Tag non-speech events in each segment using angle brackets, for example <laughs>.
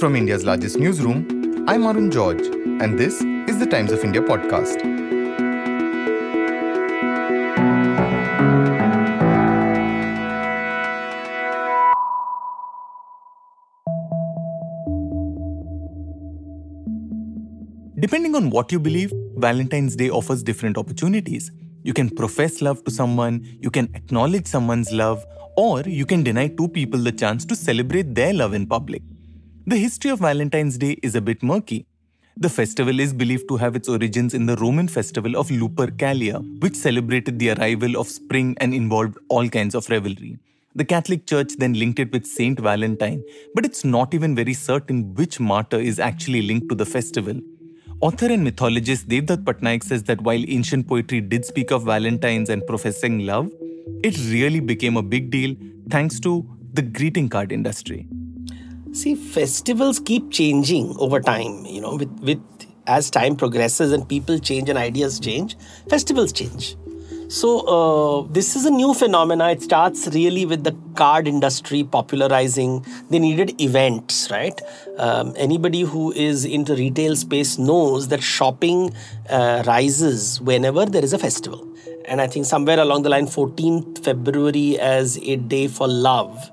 From India's largest newsroom, I'm Arun George, and this is the Times of India podcast. Depending on what you believe, Valentine's Day offers different opportunities. You can profess love to someone, you can acknowledge someone's love, or you can deny two people the chance to celebrate their love in public. The history of Valentine's Day is a bit murky. The festival is believed to have its origins in the Roman festival of Lupercalia, which celebrated the arrival of spring and involved all kinds of revelry. The Catholic Church then linked it with Saint Valentine, but it's not even very certain which martyr is actually linked to the festival. Author and mythologist Devdutt Pattanaik says that while ancient poetry did speak of Valentines and professing love, it really became a big deal thanks to the greeting card industry. See, festivals keep changing over time, you know, with, with as time progresses and people change and ideas change, festivals change. So uh, this is a new phenomena. It starts really with the card industry popularizing. They needed events, right? Um, anybody who is into retail space knows that shopping uh, rises whenever there is a festival. And I think somewhere along the line, 14th February as a day for love.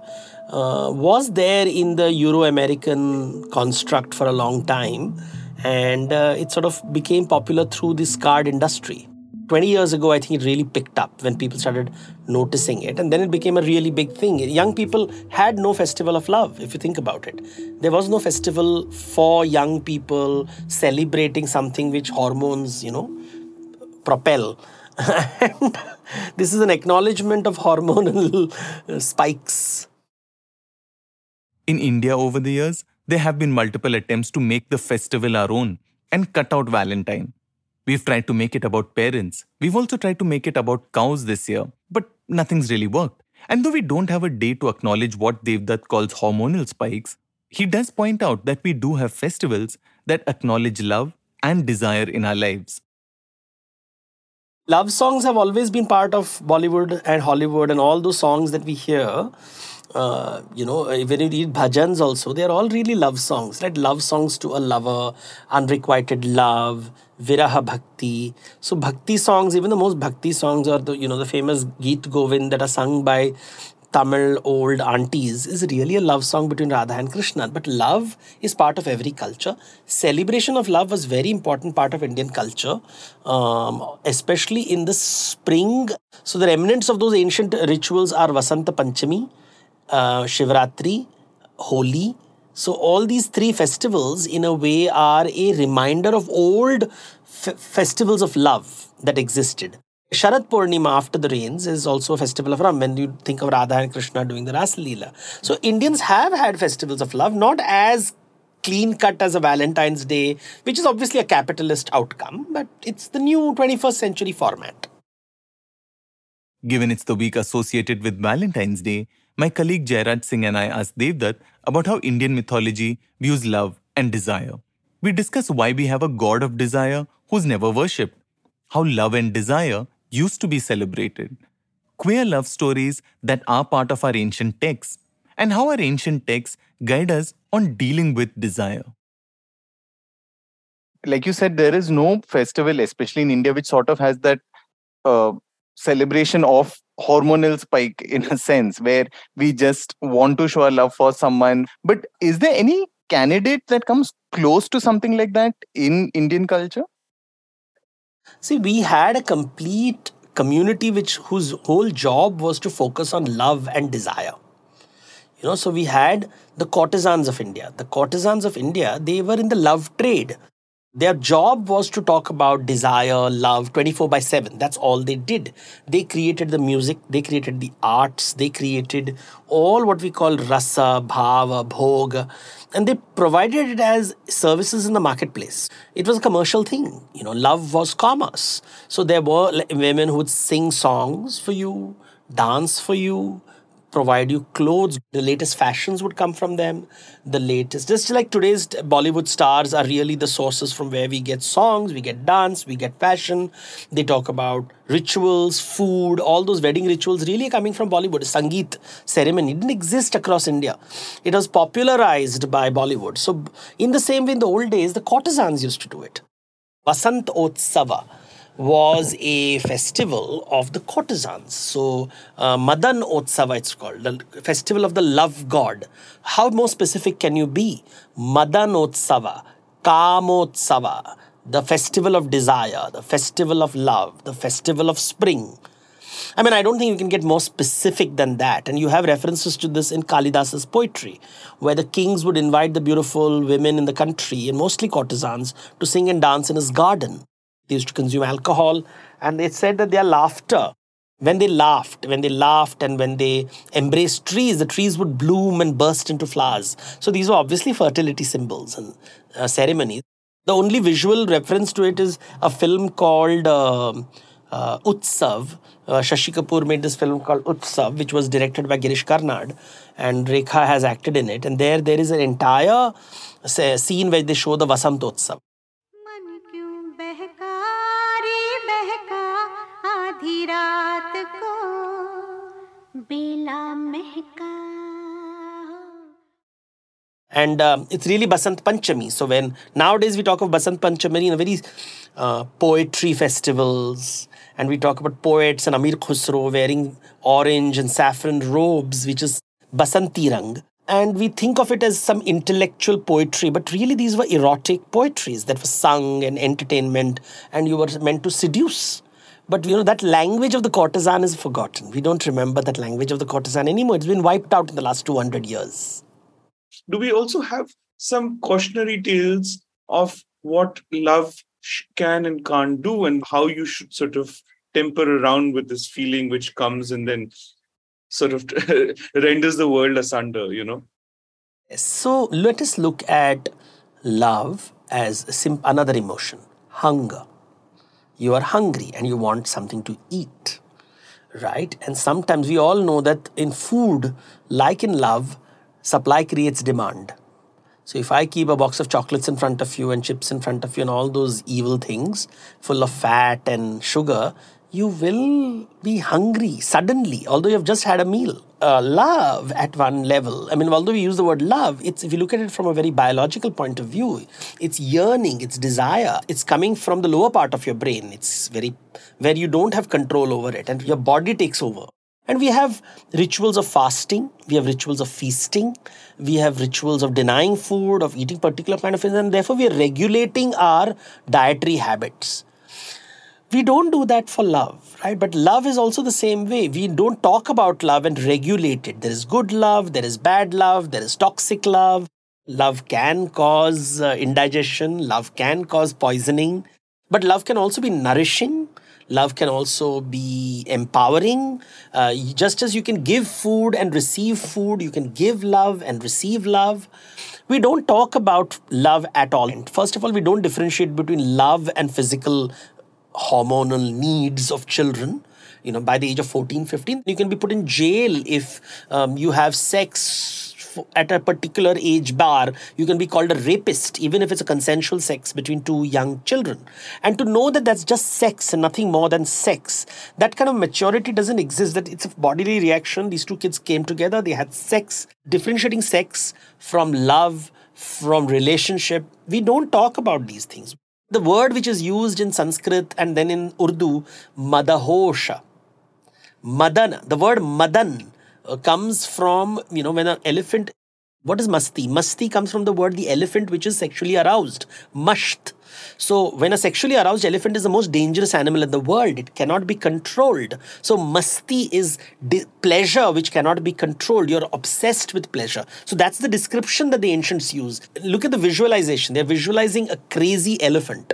Uh, was there in the Euro American construct for a long time, and uh, it sort of became popular through this card industry. 20 years ago, I think it really picked up when people started noticing it. And then it became a really big thing. Young people had no festival of love, if you think about it. There was no festival for young people celebrating something which hormones, you know, propel. <laughs> and this is an acknowledgement of hormonal spikes. In India, over the years, there have been multiple attempts to make the festival our own and cut out Valentine. We've tried to make it about parents. We've also tried to make it about cows this year, but nothing's really worked. And though we don't have a day to acknowledge what Devdutt calls hormonal spikes, he does point out that we do have festivals that acknowledge love and desire in our lives. Love songs have always been part of Bollywood and Hollywood, and all those songs that we hear uh, you know, when you read bhajans also, they're all really love songs, right? Love songs to a lover, unrequited love, viraha bhakti. So bhakti songs, even the most bhakti songs are the, you know, the famous Geet Govind that are sung by Tamil old aunties is really a love song between Radha and Krishna. But love is part of every culture. Celebration of love was very important part of Indian culture, um, especially in the spring. So the remnants of those ancient rituals are Vasanta Panchami, uh, Shivratri, Holi. So, all these three festivals, in a way, are a reminder of old f- festivals of love that existed. Sharad Purnima after the rains is also a festival of love when you think of Radha and Krishna doing the Ras Leela. So, Indians have had festivals of love, not as clean cut as a Valentine's Day, which is obviously a capitalist outcome, but it's the new 21st century format. Given it's the week associated with Valentine's Day, my colleague Jairaj Singh and I asked Devdutt about how Indian mythology views love and desire. We discuss why we have a god of desire who's never worshipped, how love and desire used to be celebrated, queer love stories that are part of our ancient texts, and how our ancient texts guide us on dealing with desire. Like you said, there is no festival, especially in India, which sort of has that uh, celebration of hormonal spike in a sense where we just want to show our love for someone. But is there any candidate that comes close to something like that in indian culture? See we had a complete community which whose whole job was to focus on love and desire. You know so we had the courtesans of india. The courtesans of india they were in the love trade their job was to talk about desire, love 24 by 7. That's all they did. They created the music, they created the arts, they created all what we call rasa, bhava, bhoga, and they provided it as services in the marketplace. It was a commercial thing. You know, love was commerce. So there were women who would sing songs for you, dance for you, provide you clothes. The latest fashions would come from them. The latest, just like today's Bollywood stars are really the sources from where we get songs, we get dance, we get fashion. They talk about rituals, food, all those wedding rituals really coming from Bollywood. Sangeet ceremony didn't exist across India. It was popularized by Bollywood. So, in the same way, in the old days, the courtesans used to do it. Vasant Otsava was a festival of the courtesans. So, uh, Madan Otsava, it's called, the festival of the love god. How more specific can you be? Madan Otsava, Kamotsava, the festival of desire, the festival of love, the festival of spring. I mean, I don't think you can get more specific than that. And you have references to this in Kalidasa's poetry, where the kings would invite the beautiful women in the country, and mostly courtesans, to sing and dance in his garden. They used to consume alcohol, and it said that their laughter, when they laughed, when they laughed and when they embraced trees, the trees would bloom and burst into flowers. So these were obviously fertility symbols and uh, ceremonies. The only visual reference to it is a film called uh, uh, Utsav. Uh, Shashi Kapoor made this film called Utsav, which was directed by Girish Karnad, and Rekha has acted in it. And there, there is an entire scene where they show the Vasant Utsav. And um, it's really Basant Panchami. So when nowadays we talk of Basant Panchami in a very uh, poetry festivals, and we talk about poets and Amir Khusro wearing orange and saffron robes, which is Basanti Rang. And we think of it as some intellectual poetry, but really these were erotic poetries that were sung and entertainment, and you were meant to seduce. But you know that language of the courtesan is forgotten. We don't remember that language of the courtesan anymore. It's been wiped out in the last 200 years do we also have some cautionary tales of what love can and can't do and how you should sort of temper around with this feeling which comes and then sort of <laughs> renders the world asunder you know? So let us look at love as sim- another emotion hunger. You are hungry and you want something to eat right? And sometimes we all know that in food like in love supply creates demand. So if I keep a box of chocolates in front of you and chips in front of you and all those evil things full of fat and sugar, you will be hungry suddenly, although you have just had a meal. Uh, love at one level, I mean, although we use the word love, it's if you look at it from a very biological point of view, it's yearning, it's desire, it's coming from the lower part of your brain. It's very where you don't have control over it, and your body takes over. And we have rituals of fasting, we have rituals of feasting, we have rituals of denying food, of eating particular kind of things, and therefore we are regulating our dietary habits. We don't do that for love, right? But love is also the same way. We don't talk about love and regulate it. There is good love, there is bad love, there is toxic love. Love can cause uh, indigestion, love can cause poisoning, but love can also be nourishing Love can also be empowering. Uh, just as you can give food and receive food, you can give love and receive love. We don't talk about love at all. First of all, we don't differentiate between love and physical hormonal needs of children you know by the age of 14 15 you can be put in jail if um, you have sex at a particular age bar, you can be called a rapist, even if it's a consensual sex between two young children. And to know that that's just sex and nothing more than sex, that kind of maturity doesn't exist. That it's a bodily reaction. These two kids came together, they had sex, differentiating sex from love, from relationship. We don't talk about these things. The word which is used in Sanskrit and then in Urdu, madahosha. Madana, the word madan uh, comes from, you know, when an elephant, what is masti? Masti comes from the word the elephant which is sexually aroused. Masht. So, when a sexually aroused elephant is the most dangerous animal in the world, it cannot be controlled. So, masti is di- pleasure which cannot be controlled. You're obsessed with pleasure. So, that's the description that the ancients use. Look at the visualization. They're visualizing a crazy elephant.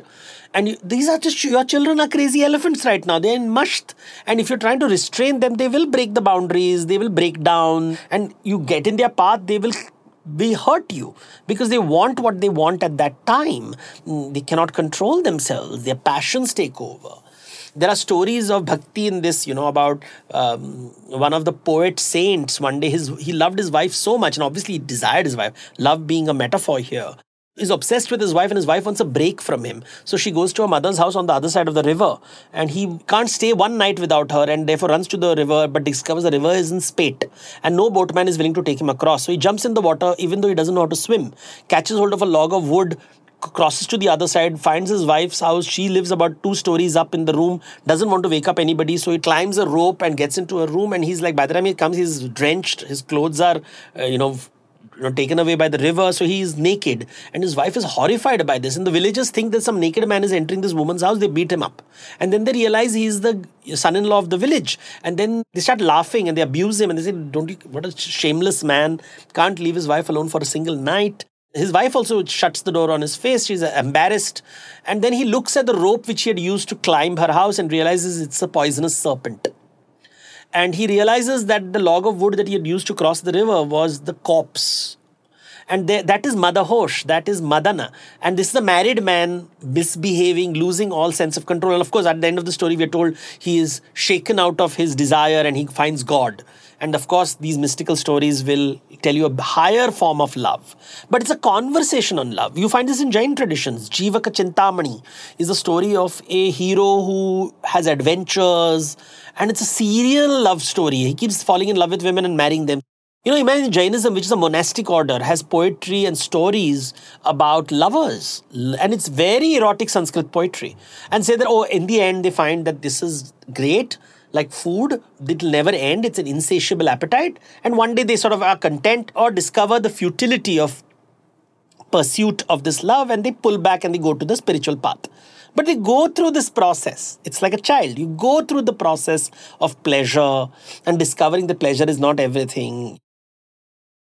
And you, these are just your children are crazy elephants right now. They're in musth. And if you're trying to restrain them, they will break the boundaries, they will break down. And you get in their path, they will they hurt you because they want what they want at that time. Mm, they cannot control themselves, their passions take over. There are stories of bhakti in this, you know, about um, one of the poet saints. One day, his he loved his wife so much, and obviously he desired his wife. Love being a metaphor here. He's obsessed with his wife, and his wife wants a break from him. So she goes to her mother's house on the other side of the river, and he can't stay one night without her, and therefore runs to the river, but discovers the river is in spate, and no boatman is willing to take him across. So he jumps in the water, even though he doesn't know how to swim, catches hold of a log of wood, crosses to the other side, finds his wife's house. She lives about two stories up in the room, doesn't want to wake up anybody. So he climbs a rope and gets into a room. And he's like, by the time he comes, he's drenched. His clothes are, uh, you know, you know, taken away by the river. So he is naked. And his wife is horrified by this. And the villagers think that some naked man is entering this woman's house. They beat him up. And then they realize he's the son in law of the village. And then they start laughing and they abuse him. And they say, Don't you, what a shameless man. Can't leave his wife alone for a single night. His wife also shuts the door on his face. She's uh, embarrassed. And then he looks at the rope which he had used to climb her house and realizes it's a poisonous serpent. And he realizes that the log of wood that he had used to cross the river was the corpse. And they, that is Madahosh, that is Madana. And this is a married man misbehaving, losing all sense of control. And of course, at the end of the story, we are told he is shaken out of his desire and he finds God. And of course, these mystical stories will tell you a higher form of love. But it's a conversation on love. You find this in Jain traditions. Jivaka Chintamani is a story of a hero who has adventures, and it's a serial love story. He keeps falling in love with women and marrying them. You know, imagine Jainism, which is a monastic order, has poetry and stories about lovers. And it's very erotic Sanskrit poetry. And say that, oh, in the end, they find that this is great. Like food it'll never end. It's an insatiable appetite. And one day they sort of are content or discover the futility of pursuit of this love and they pull back and they go to the spiritual path. But they go through this process. It's like a child. You go through the process of pleasure and discovering that pleasure is not everything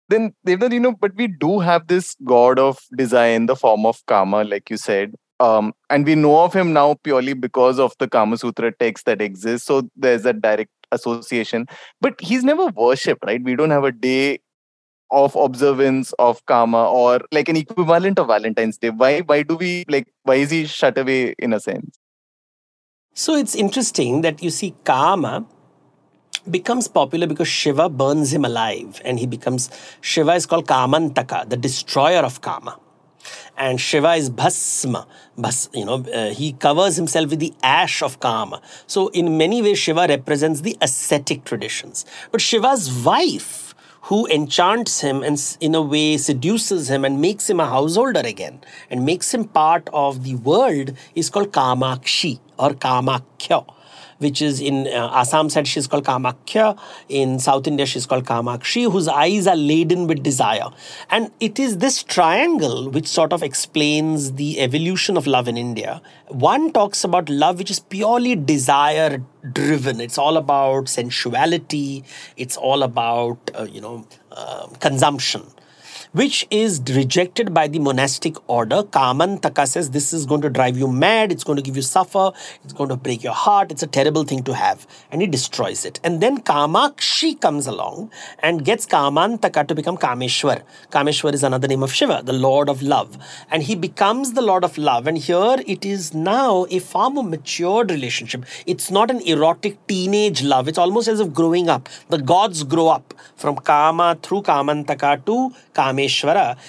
then Devnath, you know, but we do have this god of desire in the form of Kama, like you said um, and we know of him now purely because of the Kama Sutra text that exists. So there's a direct association. But he's never worshipped, right? We don't have a day of observance of Kama or like an equivalent of Valentine's Day. Why? Why do we like? Why is he shut away in a sense? So it's interesting that you see Kama becomes popular because Shiva burns him alive, and he becomes Shiva is called Kamantaka, the destroyer of Kama and Shiva is Bhasma. Bhas, you know, uh, he covers himself with the ash of Kama. So, in many ways, Shiva represents the ascetic traditions. But Shiva's wife, who enchants him and in a way seduces him and makes him a householder again and makes him part of the world, is called Kamakshi or Kamakhya which is in uh, Assam side she's called Kamakhya. In South India she's called Kamakshi, whose eyes are laden with desire. And it is this triangle which sort of explains the evolution of love in India. One talks about love which is purely desire driven. It's all about sensuality. It's all about, uh, you know, uh, consumption which is rejected by the monastic order. Kamantaka says this is going to drive you mad, it's going to give you suffer, it's going to break your heart, it's a terrible thing to have. And he destroys it. And then Kamakshi comes along and gets Kamantaka to become Kameshwar. Kameshwar is another name of Shiva, the Lord of Love. And he becomes the Lord of Love. And here it is now a far more matured relationship. It's not an erotic teenage love, it's almost as if growing up. The gods grow up from Kama through Kamantaka to Kameshwar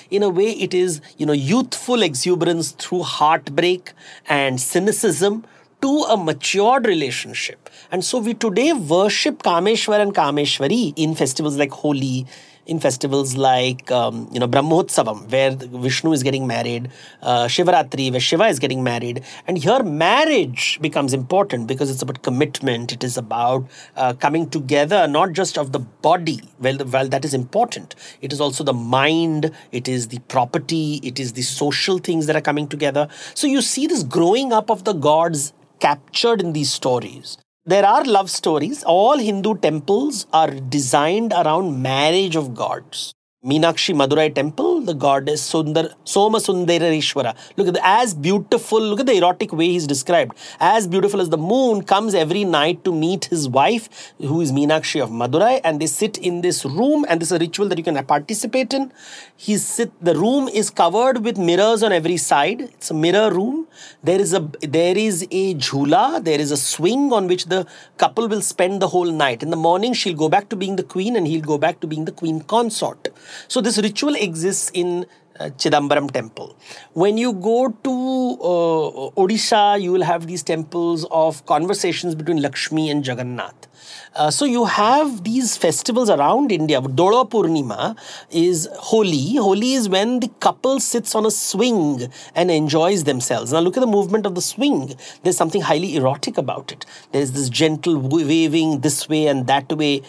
In a way it is, you know, youthful exuberance through heartbreak and cynicism to a matured relationship. And so we today worship Kameshwar and Kameshwari in festivals like Holi, in festivals like um, you know Brahmotsavam, where Vishnu is getting married, uh, Shivaratri, where Shiva is getting married, and here marriage becomes important because it's about commitment. It is about uh, coming together, not just of the body. Well, well, that is important. It is also the mind. It is the property. It is the social things that are coming together. So you see this growing up of the gods captured in these stories there are love stories. All Hindu temples are designed around marriage of gods. Meenakshi Madurai temple, the goddess Sundar, Soma Sundareshwara. Look at the, as beautiful, look at the erotic way he's described. As beautiful as the moon comes every night to meet his wife, who is Meenakshi of Madurai, and they sit in this room, and this is a ritual that you can participate in. He sit, the room is covered with mirrors on every side. It's a mirror room. There is a there is a jhula, there is a swing on which the couple will spend the whole night. In the morning, she'll go back to being the queen, and he'll go back to being the queen consort. So this ritual exists in uh, Chidambaram temple. When you go to uh, Odisha, you will have these temples of conversations between Lakshmi and Jagannath. Uh, so you have these festivals around India. Dola Purnima is Holi. Holi is when the couple sits on a swing and enjoys themselves. Now look at the movement of the swing. There's something highly erotic about it. There's this gentle waving this way and that way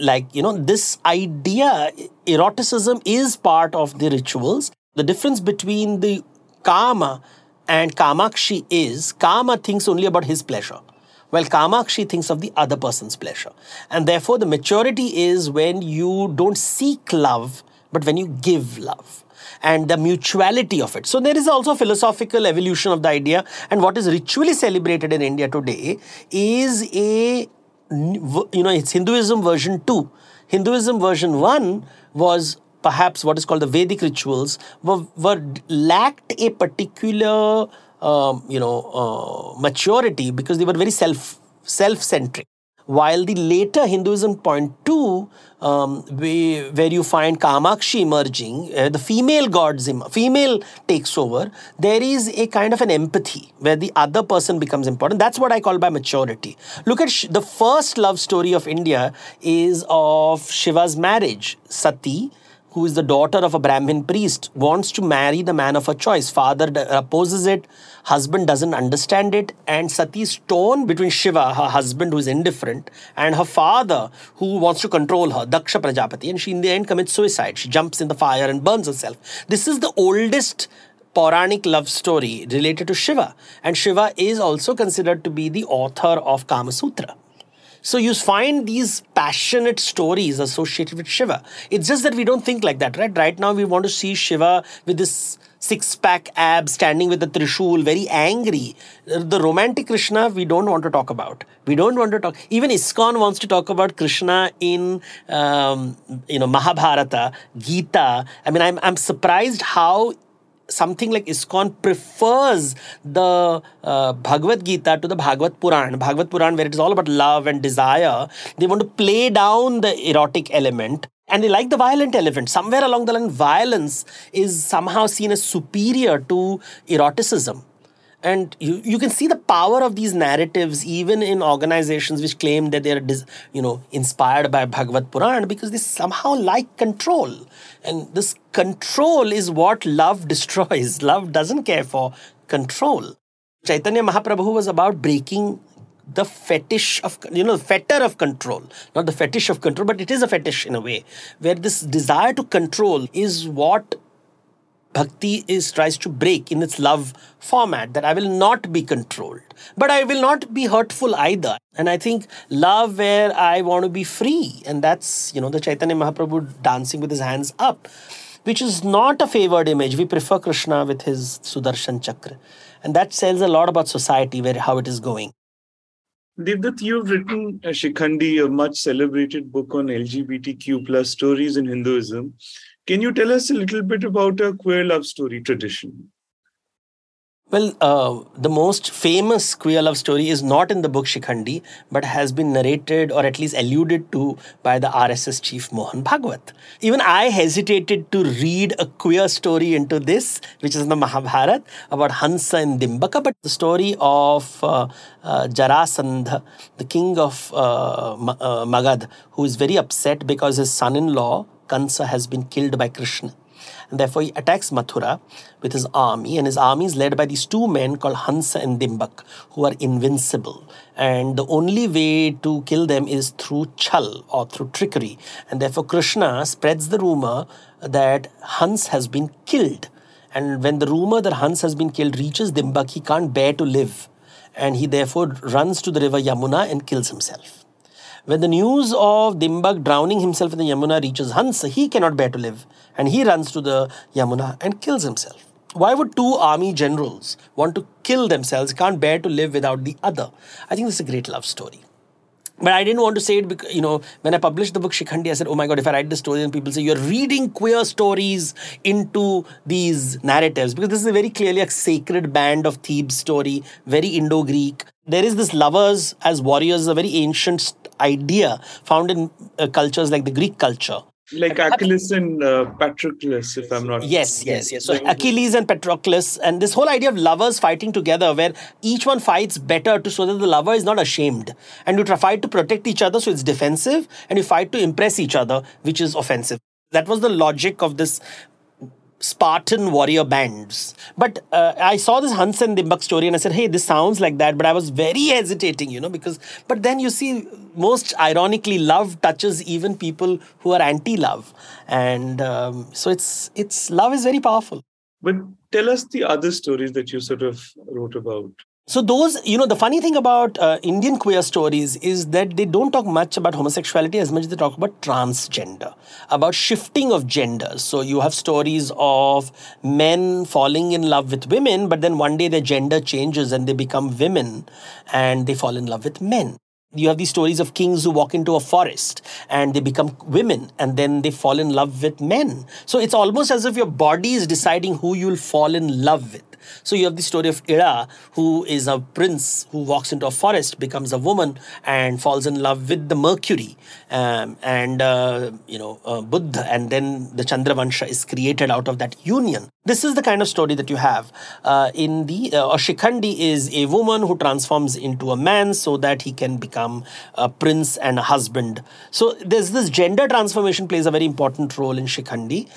like you know this idea eroticism is part of the rituals the difference between the kama and kamakshi is kama thinks only about his pleasure while kamakshi thinks of the other person's pleasure and therefore the maturity is when you don't seek love but when you give love and the mutuality of it. So there is also philosophical evolution of the idea. And what is ritually celebrated in India today is a you know, it's Hinduism version 2. Hinduism version 1 was perhaps what is called the Vedic rituals, were, were lacked a particular, um, you know, uh, maturity because they were very self self-centric. While the later Hinduism point two, um, where you find Kamakshi emerging, uh, the female gods, female takes over, there is a kind of an empathy where the other person becomes important. That's what I call by maturity. Look at sh- the first love story of India is of Shiva's marriage, Sati who is the daughter of a Brahmin priest, wants to marry the man of her choice. Father uh, opposes it, husband doesn't understand it, and Sati is torn between Shiva, her husband who is indifferent, and her father who wants to control her, Daksha Prajapati, and she in the end commits suicide. She jumps in the fire and burns herself. This is the oldest Puranic love story related to Shiva, and Shiva is also considered to be the author of Kama Sutra. So you find these passionate stories associated with Shiva. It's just that we don't think like that, right? Right now we want to see Shiva with this six pack abs standing with the Trishul, very angry. The romantic Krishna we don't want to talk about. We don't want to talk. Even ISKCON wants to talk about Krishna in um, you know Mahabharata, Gita. I mean, I'm I'm surprised how something like ISKCON prefers the uh, Bhagavad Gita to the Bhagavad Puran. Bhagavad Puran, where it is all about love and desire, they want to play down the erotic element and they like the violent element. Somewhere along the line, violence is somehow seen as superior to eroticism. And you, you can see the power of these narratives even in organizations which claim that they're you know inspired by Bhagavad Puran because they somehow like control. And this control is what love <laughs> destroys. Love doesn't care for control. Chaitanya Mahaprabhu was about breaking the fetish of you know the fetter of control not the fetish of control but it is a fetish in a way where this desire to control is what bhakti is tries to break in its love format that i will not be controlled. But i will not be hurtful either. And i think love where i want to be free and that's you know the chaitanya mahaprabhu dancing with his hands up which is not a favored image. We prefer krishna with his sudarshan chakra. And that tells a lot about society where how it is going Devdutt, you've written a Shikhandi, a much celebrated book on LGBTQ plus stories in Hinduism. Can you tell us a little bit about a queer love story tradition? Well, uh, the most famous queer love story is not in the book Shikhandi, but has been narrated or at least alluded to by the RSS chief Mohan Bhagwat. Even I hesitated to read a queer story into this, which is in the Mahabharata about Hansa and Dimbaka, but the story of uh, uh, Jarasandha, the king of uh, uh, Magad, who is very upset because his son in law, Kansa, has been killed by Krishna and therefore he attacks Mathura with his army, and his army is led by these two men called Hansa and Dimbak, who are invincible. And the only way to kill them is through chal or through trickery. And therefore Krishna spreads the rumor that Hans has been killed. And when the rumor that Hans has been killed reaches Dimbak, he can't bear to live. And he therefore runs to the river Yamuna and kills himself. When the news of Dimbak drowning himself in the Yamuna reaches Hansa, he cannot bear to live and he runs to the Yamuna and kills himself. Why would two army generals want to kill themselves, can't bear to live without the other? I think this is a great love story but I didn't want to say it because, you know, when I published the book Shikhandi, I said, oh my God, if I write this story and people say you're reading queer stories into these narratives, because this is a very clearly a sacred band of Thebes story, very Indo Greek. There is this lovers as warriors, a very ancient idea found in uh, cultures like the Greek culture like Achilles and uh, Patroclus, if I'm not. Yes, yes, yes. So Achilles and Patroclus, and this whole idea of lovers fighting together, where each one fights better to so that the lover is not ashamed, and you try fight to protect each other, so it's defensive, and you fight to impress each other, which is offensive. That was the logic of this Spartan warrior bands. But uh, I saw this Hans and Dimbak story and I said, hey, this sounds like that. But I was very hesitating, you know, because, but then you see, most ironically, love touches even people who are anti love. And um, so it's, it's, love is very powerful. But tell us the other stories that you sort of wrote about. So those, you know, the funny thing about uh, Indian queer stories is that they don't talk much about homosexuality as much as they talk about transgender, about shifting of genders. So you have stories of men falling in love with women, but then one day their gender changes and they become women and they fall in love with men you have these stories of kings who walk into a forest and they become women and then they fall in love with men. So it's almost as if your body is deciding who you'll fall in love with. So you have the story of Ida, who is a prince who walks into a forest, becomes a woman, and falls in love with the Mercury, um, and uh, you know uh, Budha, and then the Chandravansha is created out of that union. This is the kind of story that you have uh, in the uh, Shikhandi is a woman who transforms into a man so that he can become a prince and a husband. So there's this gender transformation plays a very important role in Shikhandi.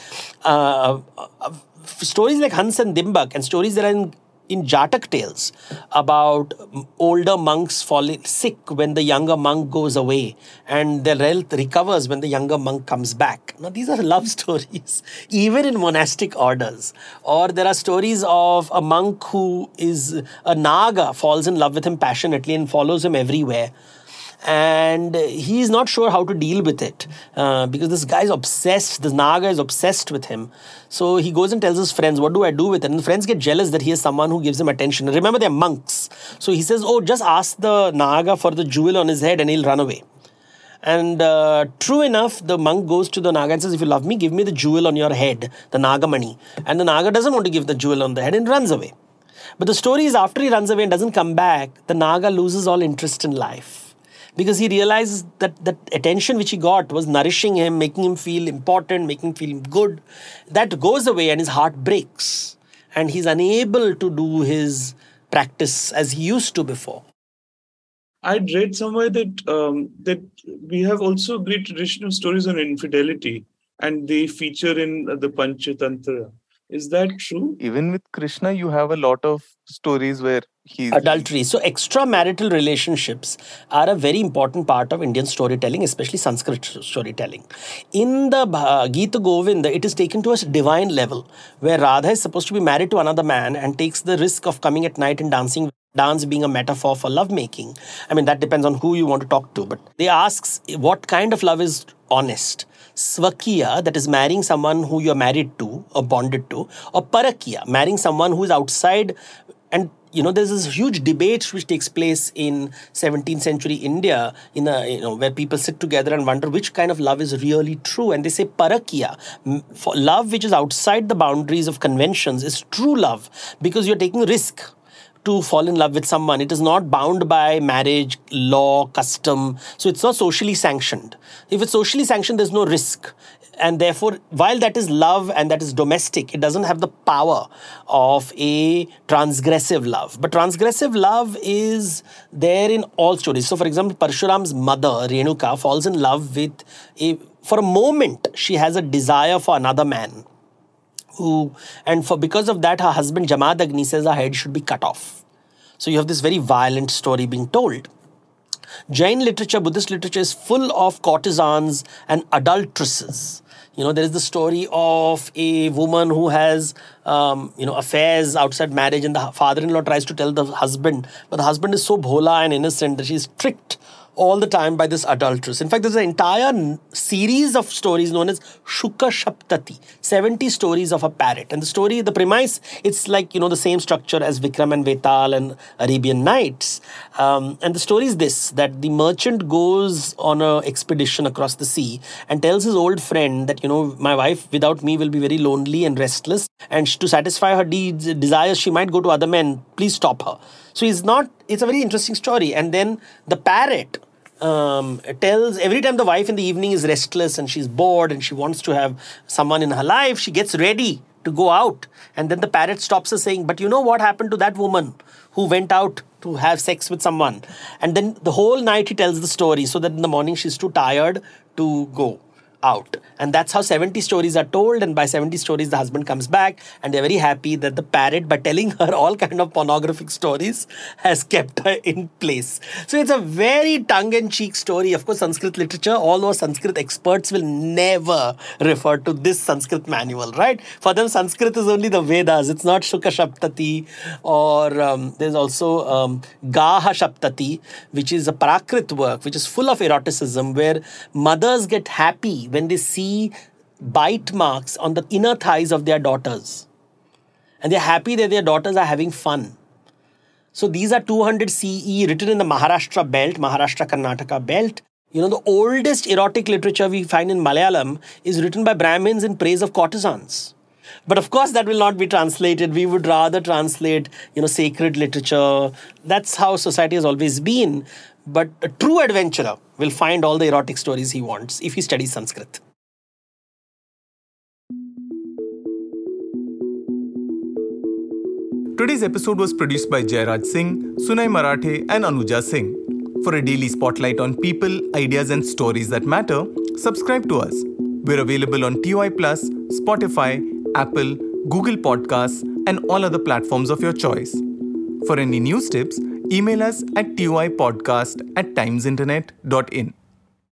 Uh, uh stories like Hans and Dimbak and stories that are in, in Jatak tales about older monks falling sick when the younger monk goes away and their health recovers when the younger monk comes back. Now, these are <laughs> love stories, even in monastic orders. Or there are stories of a monk who is a Naga, falls in love with him passionately and follows him everywhere and he's not sure how to deal with it uh, because this guy is obsessed. This Naga is obsessed with him. So he goes and tells his friends, What do I do with it? And the friends get jealous that he has someone who gives him attention. Remember, they're monks. So he says, Oh, just ask the Naga for the jewel on his head and he'll run away. And uh, true enough, the monk goes to the Naga and says, If you love me, give me the jewel on your head, the Naga mani. And the Naga doesn't want to give the jewel on the head and runs away. But the story is after he runs away and doesn't come back, the Naga loses all interest in life because he realizes that that attention which he got was nourishing him, making him feel important, making him feel good. That goes away and his heart breaks, and he's unable to do his practice as he used to before. I'd read somewhere that um, that we have also a great tradition of stories on infidelity, and they feature in the Panchatantra. Is that true? Even with Krishna, you have a lot of stories where he's adultery. So extramarital relationships are a very important part of Indian storytelling, especially Sanskrit storytelling. In the uh, Gita Govinda, it is taken to a divine level where Radha is supposed to be married to another man and takes the risk of coming at night and dancing dance being a metaphor for love making I mean, that depends on who you want to talk to. But they asks what kind of love is honest. Swakiya, that is marrying someone who you're married to or bonded to, or Parakiya, marrying someone who is outside. And you know, there's this huge debate which takes place in 17th century India, in a, you know, where people sit together and wonder which kind of love is really true. And they say Parakiya, for love which is outside the boundaries of conventions, is true love because you're taking risk to fall in love with someone. It is not bound by marriage, law, custom. So it's not socially sanctioned. If it's socially sanctioned, there's no risk. And therefore, while that is love and that is domestic, it doesn't have the power of a transgressive love. But transgressive love is there in all stories. So, for example, Parshuram's mother, Renuka, falls in love with a, for a moment, she has a desire for another man who and for because of that her husband Jamadagni says her head should be cut off. So you have this very violent story being told. Jain literature, Buddhist literature is full of courtesans and adulteresses. You know, there is the story of a woman who has, um, you know, affairs outside marriage, and the father-in-law tries to tell the husband, but the husband is so bhola and innocent that she's tricked all the time by this adulteress. In fact, there's an entire n- series of stories known as Shuka Saptati, 70 stories of a parrot. And the story, the premise, it's like, you know, the same structure as Vikram and Vetal and Arabian Nights. Um, and the story is this that the merchant goes on an expedition across the sea and tells his old friend that, you know, my wife without me will be very lonely and restless. And to satisfy her deeds, desires, she might go to other men. Please stop her. So he's not, it's a very interesting story. And then the parrot, um, tells every time the wife in the evening is restless and she's bored and she wants to have someone in her life, she gets ready to go out. And then the parrot stops her saying, But you know what happened to that woman who went out to have sex with someone? And then the whole night he tells the story so that in the morning she's too tired to go out. And that's how 70 stories are told. And by 70 stories, the husband comes back and they're very happy that the parrot, by telling her <laughs> all kind of pornographic stories, has kept her in place. So it's a very tongue-in-cheek story. Of course, Sanskrit literature, all those Sanskrit experts will never refer to this Sanskrit manual, right? For them, Sanskrit is only the Vedas. It's not Shuka Saptati or um, there's also um, Gaha Shaptati, which is a Prakrit work, which is full of eroticism, where mothers get happy when they see bite marks on the inner thighs of their daughters. And they're happy that their daughters are having fun. So these are 200 CE written in the Maharashtra belt, Maharashtra Karnataka belt. You know, the oldest erotic literature we find in Malayalam is written by Brahmins in praise of courtesans. But of course, that will not be translated. We would rather translate, you know, sacred literature. That's how society has always been. But a true adventurer will find all the erotic stories he wants if he studies Sanskrit. Today's episode was produced by Jairaj Singh, Sunay Marathe, and Anuja Singh. For a daily spotlight on people, ideas, and stories that matter, subscribe to us. We're available on TOI Plus, Spotify, Apple, Google Podcasts, and all other platforms of your choice. For any news tips, email us at toipodcast at timesinternet.in.